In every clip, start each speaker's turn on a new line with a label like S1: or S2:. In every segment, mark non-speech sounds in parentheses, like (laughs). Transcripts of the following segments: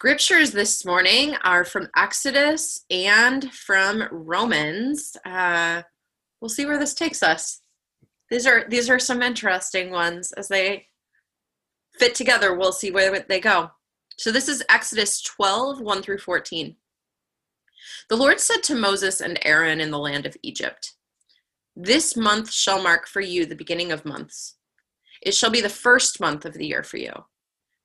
S1: Scriptures this morning are from Exodus and from Romans. Uh, we'll see where this takes us. These are these are some interesting ones as they fit together. We'll see where they go. So this is Exodus 12, 1 through 14. The Lord said to Moses and Aaron in the land of Egypt, This month shall mark for you the beginning of months. It shall be the first month of the year for you.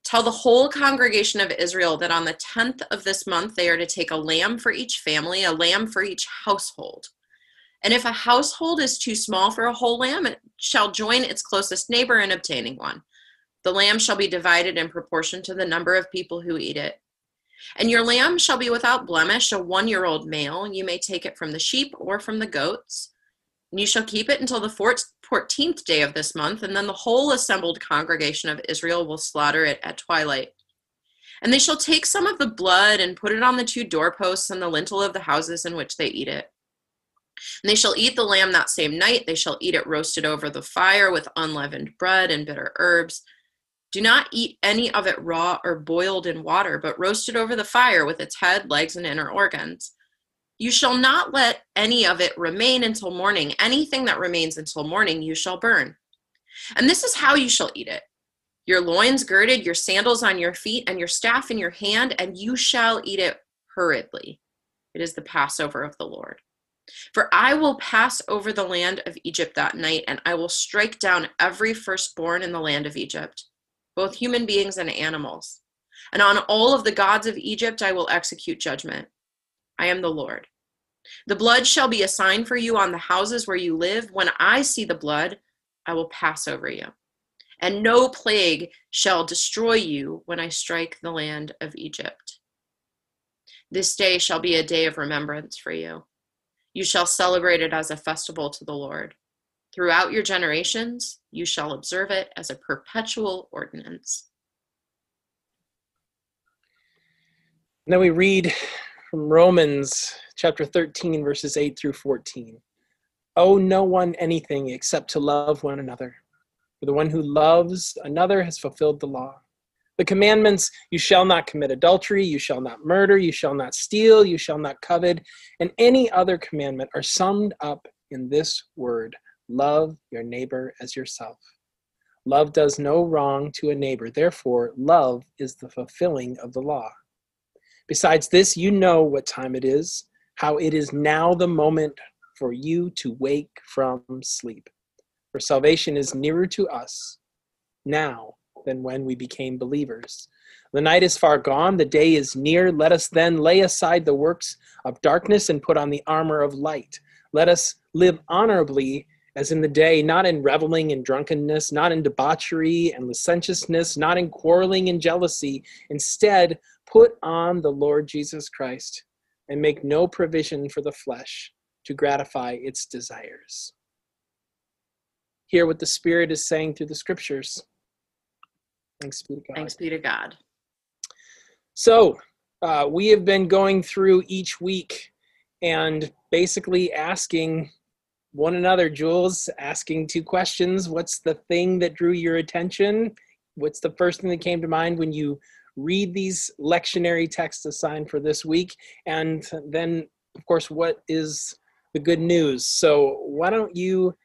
S1: Tell the whole congregation of Israel that on the 10th of this month they are to take a lamb for each family, a lamb for each household. And if a household is too small for a whole lamb, it shall join its closest neighbor in obtaining one. The lamb shall be divided in proportion to the number of people who eat it. And your lamb shall be without blemish, a one year old male. You may take it from the sheep or from the goats. And you shall keep it until the 14th day of this month, and then the whole assembled congregation of Israel will slaughter it at twilight. And they shall take some of the blood and put it on the two doorposts and the lintel of the houses in which they eat it. And they shall eat the lamb that same night. They shall eat it roasted over the fire with unleavened bread and bitter herbs. Do not eat any of it raw or boiled in water, but roasted over the fire with its head, legs, and inner organs. You shall not let any of it remain until morning. Anything that remains until morning you shall burn. And this is how you shall eat it your loins girded, your sandals on your feet, and your staff in your hand, and you shall eat it hurriedly. It is the Passover of the Lord. For I will pass over the land of Egypt that night, and I will strike down every firstborn in the land of Egypt, both human beings and animals. And on all of the gods of Egypt I will execute judgment. I am the Lord. The blood shall be a sign for you on the houses where you live. When I see the blood, I will pass over you. And no plague shall destroy you when I strike the land of Egypt. This day shall be a day of remembrance for you. You shall celebrate it as a festival to the Lord. Throughout your generations, you shall observe it as a perpetual ordinance.
S2: Now we read from Romans chapter 13, verses 8 through 14. Owe no one anything except to love one another. For the one who loves another has fulfilled the law. The commandments you shall not commit adultery, you shall not murder, you shall not steal, you shall not covet, and any other commandment are summed up in this word love your neighbor as yourself. Love does no wrong to a neighbor, therefore, love is the fulfilling of the law. Besides this, you know what time it is, how it is now the moment for you to wake from sleep. For salvation is nearer to us now than when we became believers. The night is far gone, the day is near. Let us then lay aside the works of darkness and put on the armor of light. Let us live honorably as in the day, not in reveling and drunkenness, not in debauchery and licentiousness, not in quarreling and jealousy. Instead, Put on the Lord Jesus Christ and make no provision for the flesh to gratify its desires. Hear what the Spirit is saying through the scriptures. Thanks be to God.
S1: Thanks be to God.
S2: So, uh, we have been going through each week and basically asking one another, Jules, asking two questions. What's the thing that drew your attention? What's the first thing that came to mind when you read these lectionary texts assigned for this week, and then, of course, what is the good news? So, why don't you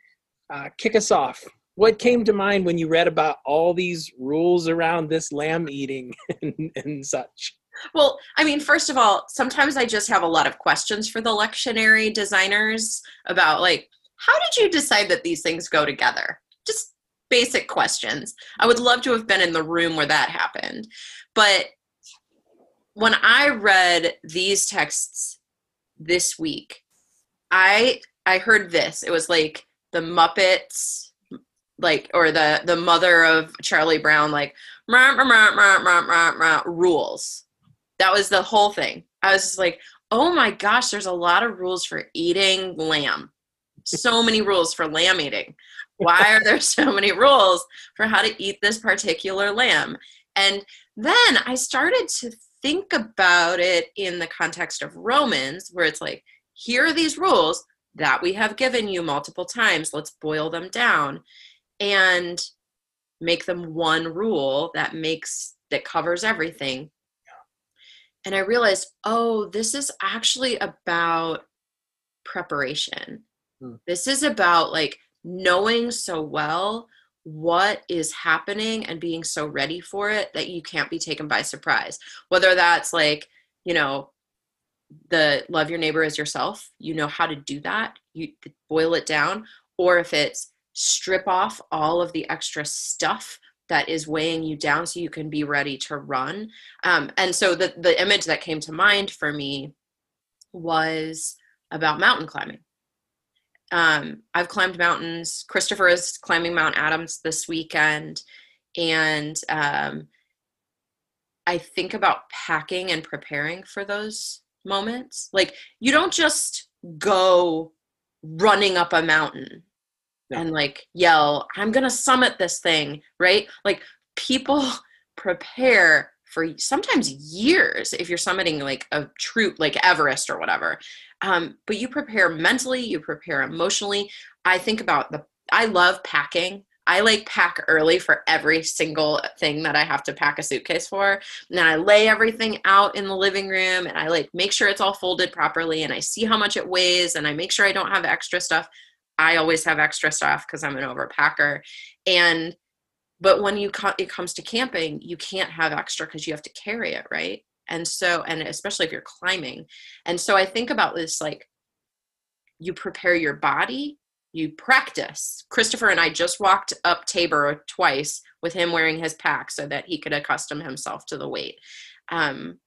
S2: uh, kick us off? What came to mind when you read about all these rules around this lamb eating (laughs) and, and such?
S1: Well, I mean, first of all, sometimes I just have a lot of questions for the lectionary designers about, like, how did you decide that these things go together? Just basic questions. I would love to have been in the room where that happened. But when I read these texts this week, I I heard this. It was like the Muppets, like or the the mother of Charlie Brown, like rah, rah, rah, rules. That was the whole thing. I was just like, oh my gosh, there's a lot of rules for eating lamb. So many rules for lamb eating. Why are there (laughs) so many rules for how to eat this particular lamb? And then I started to think about it in the context of Romans, where it's like, here are these rules that we have given you multiple times. Let's boil them down and make them one rule that makes that covers everything. and I realized, oh, this is actually about preparation.
S2: Hmm.
S1: This is about like knowing so well what is happening and being so ready for it that you can't be taken by surprise. Whether that's like, you know, the love your neighbor as yourself, you know how to do that, you boil it down, or if it's strip off all of the extra stuff that is weighing you down so you can be ready to run. Um, and so the, the image that came to mind for me was about mountain climbing. Um, I've climbed mountains. Christopher is climbing Mount Adams this weekend. And um, I think about packing and preparing for those moments. Like, you don't just go running up a mountain
S2: No.
S1: and like yell, I'm going to summit this thing, right? Like, people (laughs) prepare for sometimes years if you're summiting like a troop like Everest or whatever. Um, but you prepare mentally, you prepare emotionally. I think about the, I love packing. I like pack early for every single thing that I have to pack a suitcase for. And then I lay everything out in the living room and I like make sure it's all folded properly and I see how much it weighs and I make sure I don't have extra stuff. I always have extra stuff because I'm an overpacker. And but when you co- it comes to camping, you can't have extra because you have to carry it, right? And so, and especially if you're climbing. And so I think about this like you prepare your body, you practice. Christopher and I just walked up Tabor twice with him wearing his pack so that he could accustom himself to the weight. Um,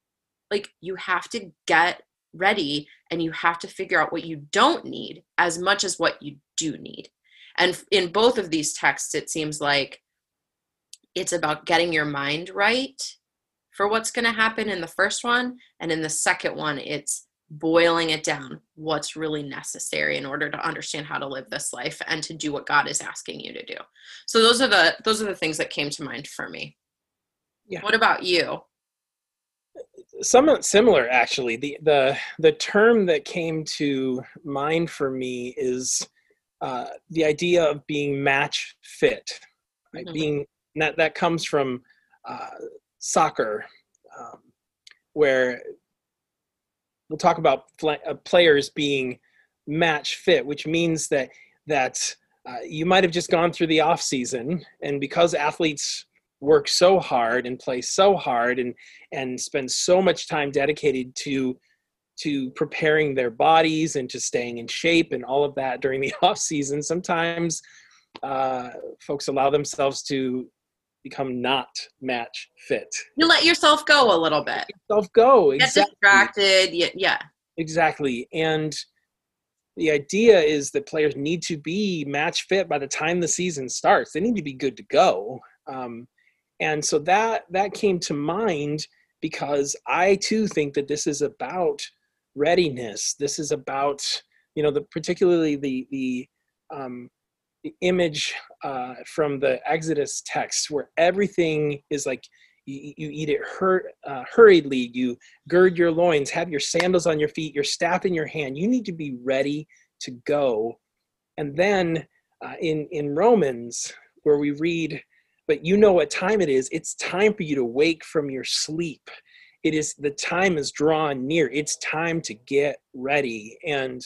S1: like you have to get ready and you have to figure out what you don't need as much as what you do need. And in both of these texts, it seems like it's about getting your mind right for what's going to happen in the first one. And in the second one, it's boiling it down what's really necessary in order to understand how to live this life and to do what God is asking you to do. So those are the those are the things that came to mind for me.
S2: Yeah.
S1: What about you?
S2: somewhat similar actually the the the term that came to mind for me is uh, the idea of being match fit right
S1: Mhm.
S2: being that that comes from uh, soccer um, where we'll talk about fl- uh, players being match fit which means that that uh, you might have just gone through the off season and because athletes work so hard and play so hard and and spend so much time dedicated to to preparing their bodies and to staying in shape and all of that during the (laughs) off season sometimes uh, folks allow themselves to become not match fit
S1: You let yourself go a little bit.
S2: self go
S1: Get
S2: exactly
S1: distracted. Yeah, yeah.
S2: exactly and the idea is that players need to be match fit by the time the season starts they need to be good to go um, and so that that came to mind because i too think that this is about readiness this is about you know the particularly the the um, the image uh, from the exodus text where everything is like you, you eat it hur- uh, hurriedly you gird your loins have your sandals on your feet your staff in your hand you need to be ready to go. And then uh, in in romans where we read but you know what time it is. It's time for you to wake from your sleep. It is the time is drawn near. It's time to get ready. And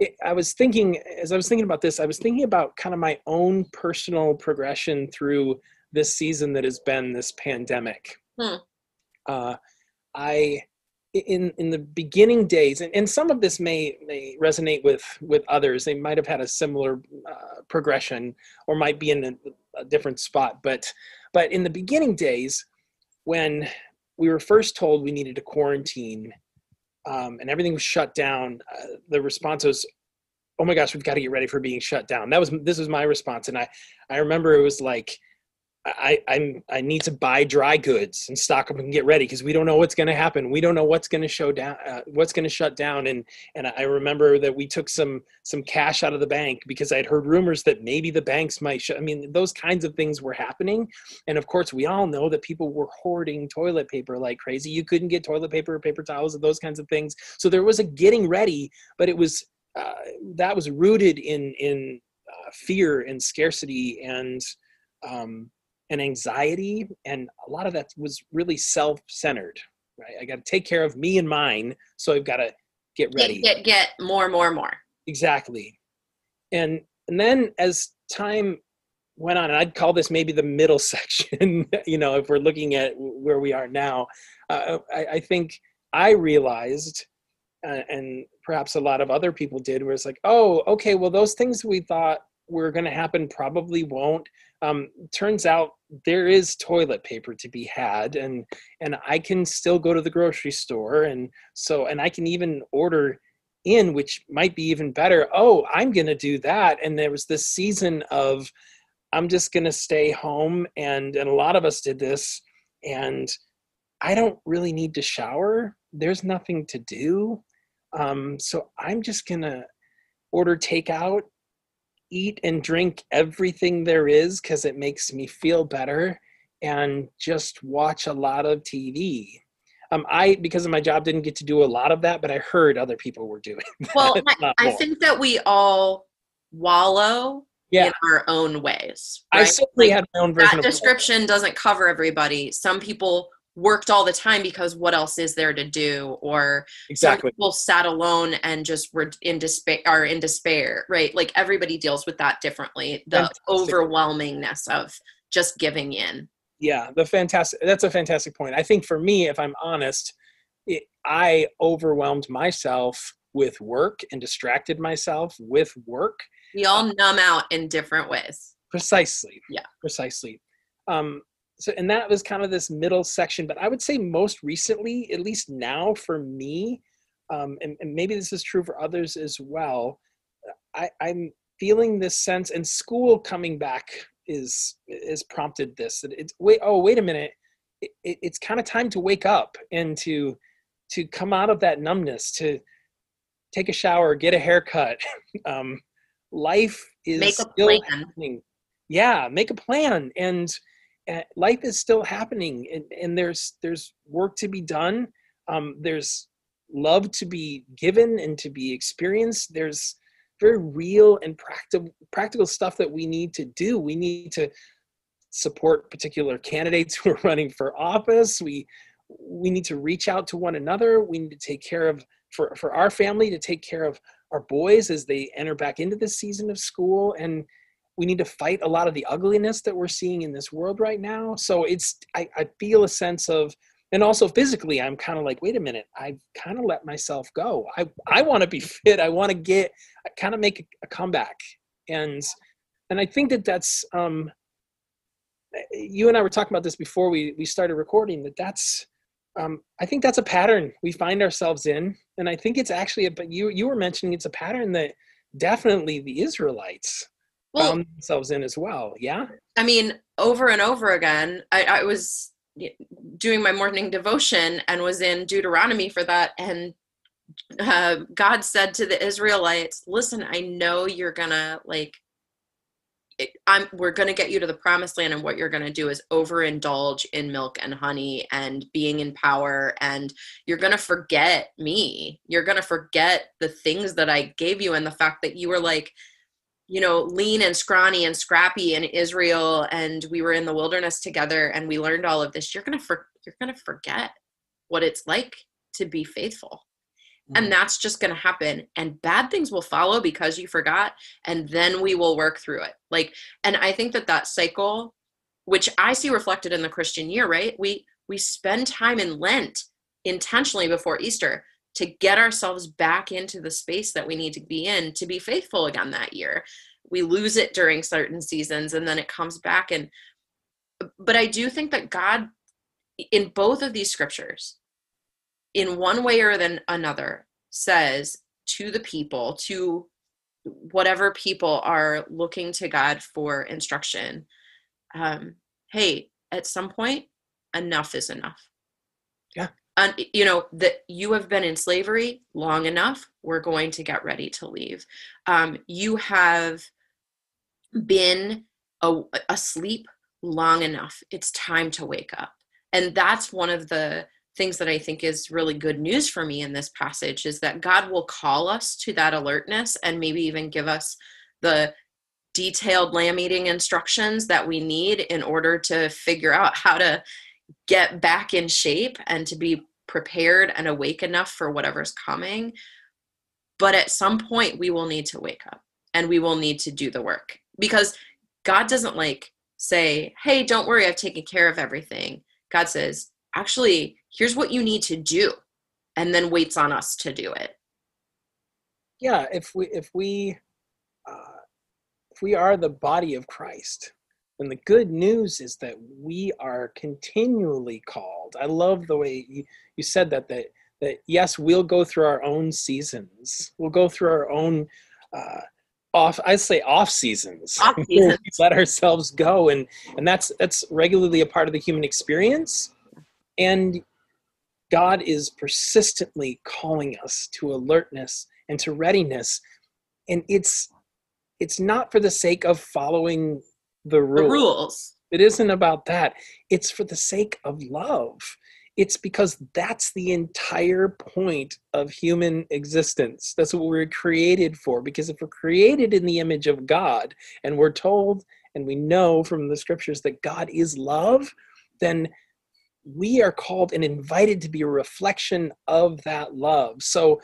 S2: it, i was thinking as i was thinking about this i was thinking about kind of my own personal progression through this season that has been this pandemic
S1: Hmm.
S2: uh, i in in the beginning days and, and some of this may may resonate with with others they might have had a similar uh, progression or might be in a, a different spot but but in the beginning days when we were first told we needed to quarantine um, and everything was shut down uh, the response was oh my gosh we've got to get ready for being shut down. That was this was my response and i i remember it was like I, I'm I need to buy dry goods and stock up and get ready because we don't know what's going to happen. We don't know what's going to show down, uh, what's going to shut down. And and I remember that we took some some cash out of the bank because I'd heard rumors that maybe the banks might. Shut. I mean, those kinds of things were happening. And of course, we all know that people were hoarding toilet paper like crazy. You couldn't get toilet paper or paper towels and those kinds of things. So there was a getting ready, but it was uh, that was rooted in in uh, fear and scarcity and. Um, and anxiety and a lot of that was really self-centered right? I got to take care of me and mine, so I've got to get ready.
S1: Get, get get more, more, more.
S2: Exactly. And and then as time went on, and I'd call this maybe the middle (laughs) section, you know, if we're looking at where we are now, uh, I, I think I realized, uh, and perhaps a lot of other people did, where it's like, oh, okay, well, those things we thought were going to happen probably won't. Um, turns out there is toilet paper to be had, and and I can still go to the grocery store, and so and I can even order in, which might be even better. Oh, I'm going to do that, and there was this season of I'm just going to stay home, and and a lot of us did this, and I don't really need to shower. There's nothing to do. Um, so I'm just going to order takeout, eat and drink everything there is because it makes me feel better, and just watch a lot of TV. Um, I, because of my job, didn't get to do a lot of that, but I heard other people were doing. (laughs)
S1: Well, I, I think that we all wallow
S2: yeah.
S1: in our own ways.
S2: I
S1: right?
S2: simply
S1: Like,
S2: had my own version
S1: that description doesn't cover everybody. Some people worked all the time because what else is there to do? Or
S2: exactly.
S1: people sat alone and just were in despair are in despair, right? Like everybody deals with that differently. The
S2: Fantastic.
S1: overwhelmingness of just giving in.
S2: yeah the fantastic that's a fantastic point i think for me if i'm honest it, i overwhelmed myself with work and distracted myself with work
S1: We all numb out in different ways.
S2: precisely
S1: Yeah.
S2: precisely um so and that was kind of this middle section but i would say most recently at least now for me um and, and maybe this is true for others as well i i'm feeling this sense and school coming back is is prompted this that it's wait oh wait a minute it, it, it's kind of time to wake up and to to come out of that numbness to take a shower get a haircut (laughs) um life is
S1: Make a
S2: still
S1: plan.
S2: happening yeah make a plan and uh, life is still happening and, and there's there's work to be done. Um, there's love to be given and to be experienced. There's very real and practical practical stuff that we need to do. We need to support particular candidates (laughs) who are running for office. We we need to reach out to one another. We need to take care of for for our family to take care of our boys as they enter back into the season of school. And we need to fight a lot of the ugliness that we're seeing in this world right now. So it's i, I feel a sense of and also physically i'm kind of like wait a minute i've kind of let myself go. I i want to be (laughs) fit. I want to get kind of make a, a comeback. And and i think that that's um you and i were talking about this before we we started recording that that's um, I think that's a pattern we find ourselves in, and I think it's actually. A, but you you were mentioning it's a pattern that definitely the Israelites
S1: Well,
S2: found themselves in as well. Yeah.
S1: I mean, over and over again, I, I was doing my morning devotion and was in Deuteronomy for that. And uh, God said to the Israelites, listen, I know you're gonna like, it, I'm, we're gonna get you to the promised land. And what you're gonna do is overindulge in milk and honey and being in power. And you're gonna forget me. You're gonna forget the things that I gave you and the fact that you were like, you know, lean and scrawny and scrappy in Israel, and we were in the wilderness together, and we learned all of this. You're gonna for, you're gonna forget what it's like to be faithful, and mm. that's just gonna happen. And bad things will follow because you forgot, and then we will work through it. Like, and I think that that cycle, which I see reflected in the Christian year, right? We we spend time in Lent intentionally before Easter to get ourselves back into the space that we need to be in to be faithful again that year. We lose it during certain seasons and then it comes back and but I do think that God in both of these scriptures in one way or then another says to the people to whatever people are looking to God for instruction um hey at some point enough is enough you know that you have been in slavery long enough we're going to get ready to leave. Um, you have been a, asleep long enough it's time to wake up. And that's one of the things that i think is really good news for me in this passage is that god will call us to that alertness and maybe even give us the detailed lamb eating instructions that we need in order to figure out how to get back in shape and to be prepared and awake enough for whatever's coming. But at some point, we will need to wake up and we will need to do the work because God doesn't like say, Hey, don't worry, I've taken care of everything. God says, Actually, here's what you need to do, and then waits on us to do it.
S2: Yeah, if we, if we, uh, if we are the body of Christ, and the good news is that we are continually called. I love the way you, you said that, that, that yes, we'll go through our own seasons. We'll go through our own, uh, off, I say off seasons.
S1: Off (laughs) seasons.
S2: Let ourselves go. And, and that's, that's regularly a part of the human experience. And God is persistently calling us to alertness and to readiness. And it's, it's not for the sake of following the rules.
S1: The rules.
S2: It isn't about that. It's for the sake of love. It's because that's the entire point of human existence. That's what we're created for. Because if we're created in the image of God and we're told and we know from the scriptures that God is love, then we are called and invited to be a reflection of that love. So,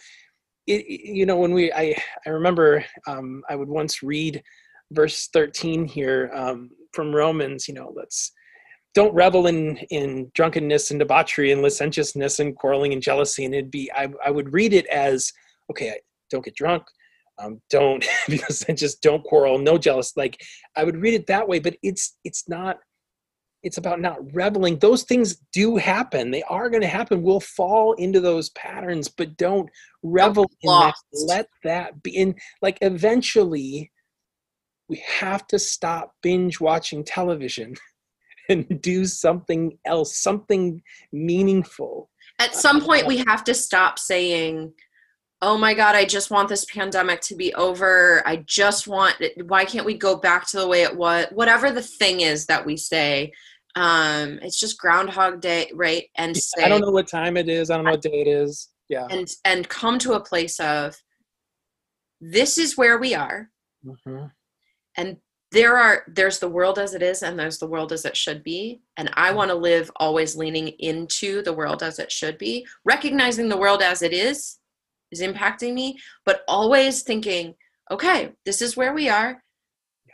S2: it, you know, when we, I, I remember um, I would once read verse 13 here um, from Romans, you know, let's don't revel in in drunkenness and debauchery and licentiousness and quarreling and jealousy. And it'd be I, I would read it as okay, don't get drunk, um, don't (laughs) because just don't quarrel, no jealous. Like I would read it that way, but it's it's not. It's about not reveling. Those things do happen. They are going to happen. We'll fall into those patterns, but don't revel in that. Let that be. in. like eventually, we have to stop binge watching television (laughs) and do something else, something meaningful.
S1: At some point, we have to stop saying, oh my god i just want this pandemic to be over. I just want why can't we go back to the way it was? Whatever the thing is that we say um it's just groundhog day right? And say
S2: i don't know what time it is. I don't know what day it is. Yeah.
S1: And and come to a place of this is where we are. Mm-hmm and there are there's the world as it is and there's the world as it should be. And i mm-hmm. want to live always leaning into the world as it should be. Recognizing the world as it is is impacting me but always thinking okay this is where we are.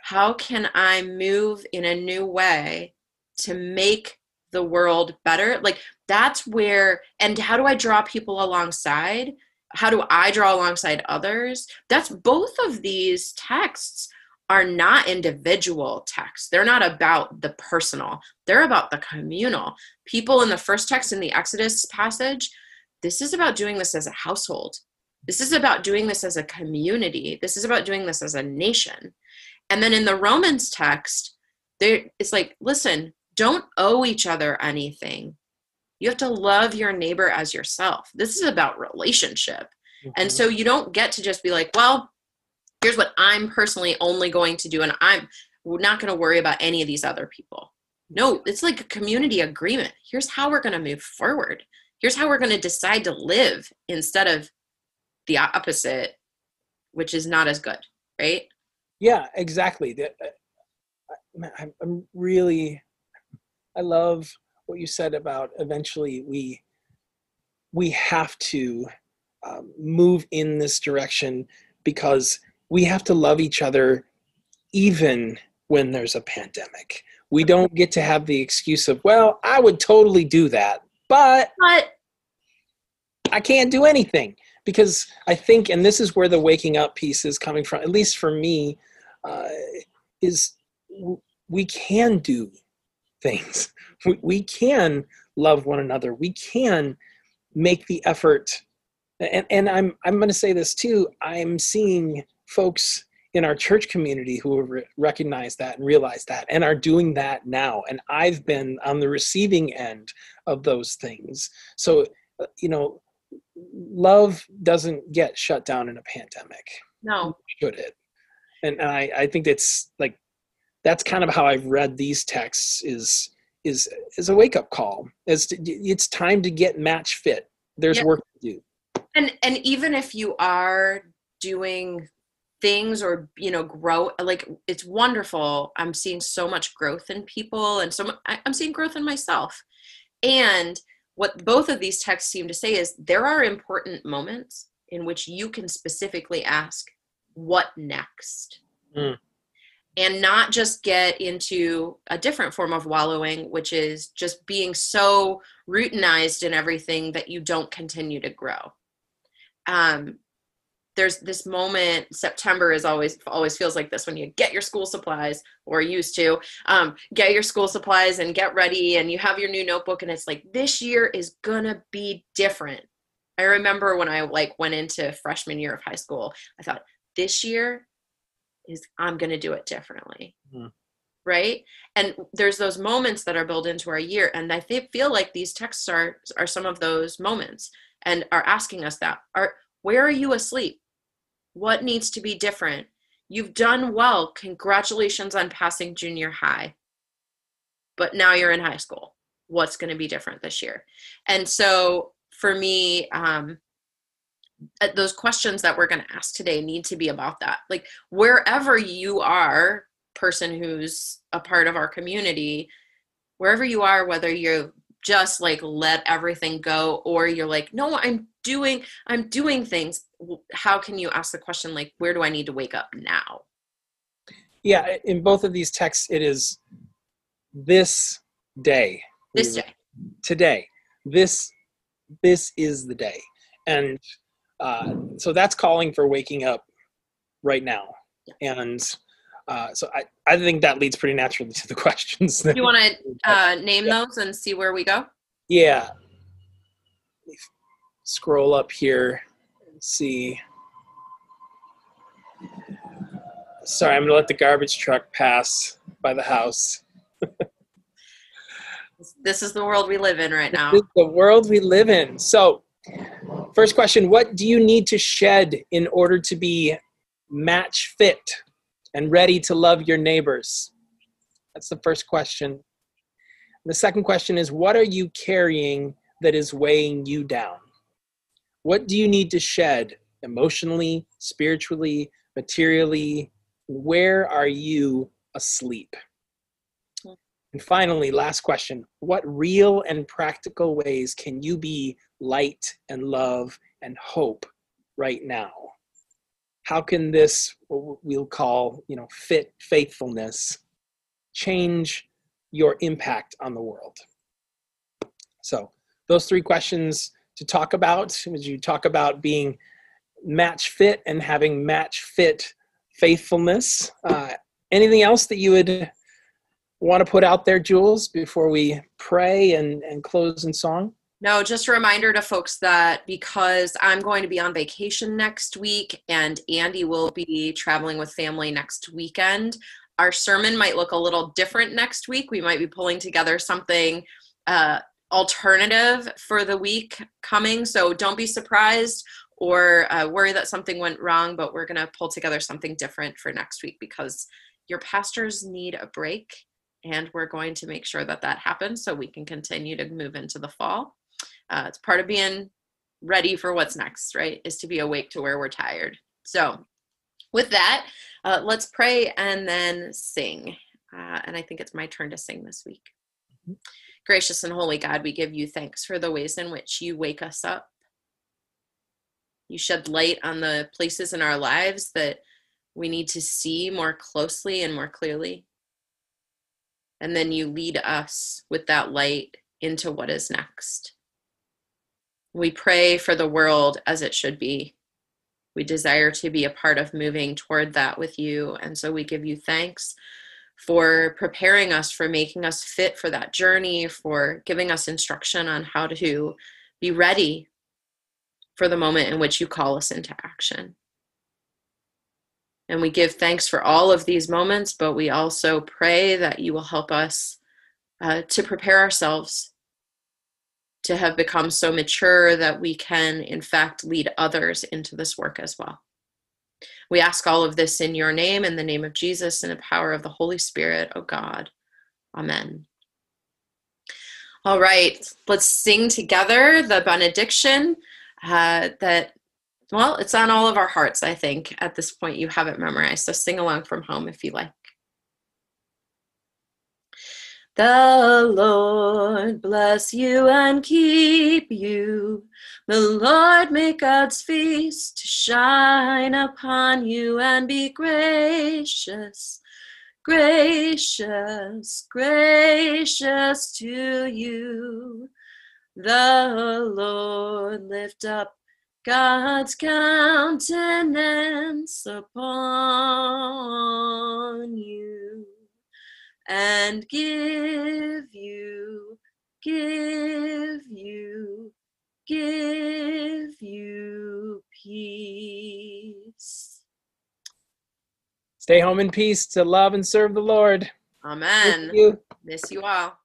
S1: How can i move in a new way to make the world better? Like that's where and how do i draw people alongside? How do i draw alongside others? That's both of these texts are not individual texts. They're not about the personal, they're about the communal. People in the first text in the Exodus passage, this is about doing this as a household. This is about doing this as a community. This is about doing this as a nation. And then in the Romans text, there it's like, listen, don't owe each other anything. You have to love your neighbor as yourself. This is about relationship. Mm-hmm. And so you don't get to just be like, well, here's what I'm personally only going to do, and I'm not going to worry about any of these other people. No, it's like a community agreement. Here's how we're going to move forward. Here's how we're going to decide to live instead of the opposite, which is not as good, right?
S2: Yeah, exactly. Uh, I'm really, I love what you said about eventually we we have to um, move in this direction because we have to love each other even when there's a pandemic. We don't get to have the excuse of, well, I would totally do that, but,
S1: but
S2: I can't do anything. Because I think, and this is where the waking up piece is coming from, at least for me, uh, is we can do things. We, we can love one another. We can make the effort. And, and I'm, I'm going to say this too. I'm seeing folks in our church community who have re- recognized that and realized that and are doing that now. And i've been on the receiving end of those things. So uh, you know love doesn't get shut down in a pandemic.
S1: No.
S2: Should it. And, and I, I think it's like that's kind of how i've read these texts is is is a wake-up call. It's it's time to get match fit. There's work to do.
S1: And and even if you are doing things or you know grow like it's wonderful i'm seeing so much growth in people and so i'm seeing growth in myself and what both of these texts seem to say is there are important moments in which you can specifically ask, what next?
S2: Mm.
S1: And not just get into a different form of wallowing, which is just being so routinized in everything that you don't continue to grow. Um, there's this moment september is always always feels like this when you get your school supplies or used to um, get your school supplies and get ready and you have your new notebook and it's like this year is gonna be different. I remember when i like went into freshman year of high school i thought this year is i'm gonna do it differently.
S2: Mhm.
S1: right? And there's those moments that are built into our year and i feel like these texts are are some of those moments and are asking us that are where are you asleep what needs to be different? You've done well. Congratulations on passing junior high. But now you're in high school. What's going to be different this year? And so for me, um, uh, those questions that we're going to ask today need to be about that. Like wherever you are, person who's a part of our community, wherever you are, whether you're just like let everything go or you're like no i'm doing i'm doing things how can you ask the question like where do i need to wake up now
S2: Yeah, in both of these texts, it is this day.
S1: this day
S2: Today. This this is the day. And uh, so that's calling for waking up right now. And uh, so I, I think that leads pretty naturally to the (laughs) questions.
S1: you want to uh, name those and see where we go
S2: Yeah. Scroll up here and see. Sorry, I'm going to let the garbage truck pass by the house. (laughs)
S1: this is the world we live in right now
S2: This is the world we live in. So, first question What do you need to shed in order to be match fit and ready to love your neighbors? That's the first question. The second question is What are you carrying that is weighing you down? What do you need to shed emotionally, spiritually, materially? Where are you asleep? And finally, last question What real and practical ways can you be light and love and hope right now? How can this, what we'll call, you know, fit faithfulness, change your impact on the world? So, those three questions to talk about as you talk about being match fit and having match fit faithfulness. Uh, anything else that you would want to put out there, Jules, before we pray and, and close in song?
S1: No, just a reminder to folks that because I'm going to be on vacation next week and Andy will be traveling with family next weekend, our sermon might look a little different next week. We might be pulling together something uh, alternative for the week coming. So don't be surprised or uh, worry that something went wrong, but we're going to pull together something different for next week because your pastors need a break and we're going to make sure that that happens so we can continue to move into the fall. Uh, it's part of being ready for what's next, right? Is to be awake to where we're tired. So, with that, uh, let's pray and then sing. Uh, and I think it's my turn to sing this week. Gracious and holy God, we give you thanks for the ways in which you wake us up. You shed light on the places in our lives that we need to see more closely and more clearly. And then you lead us with that light into what is next. We pray for the world as it should be. We desire to be a part of moving toward that with you. And so we give you thanks for preparing us, for making us fit for that journey, for giving us instruction on how to be ready for the moment in which you call us into action. And we give thanks for all of these moments, but we also pray that you will help us uh, to prepare ourselves to have become so mature that we can, in fact, lead others into this work as well. We ask all of this in your name, in the name of Jesus, and the power of the Holy Spirit, O God. Amen. All right, let's sing together the benediction uh, that, well, it's on all of our hearts, I think. At this point, you have it memorized. So sing along from home if you like. The Lord bless you and keep you. The Lord make God's face to shine upon you and be gracious, gracious, gracious to you. The Lord lift up God's countenance upon and give you, give you, give you peace.
S2: Stay home in peace to love and serve the Lord.
S1: Amen.
S2: Thank you.
S1: Miss you all.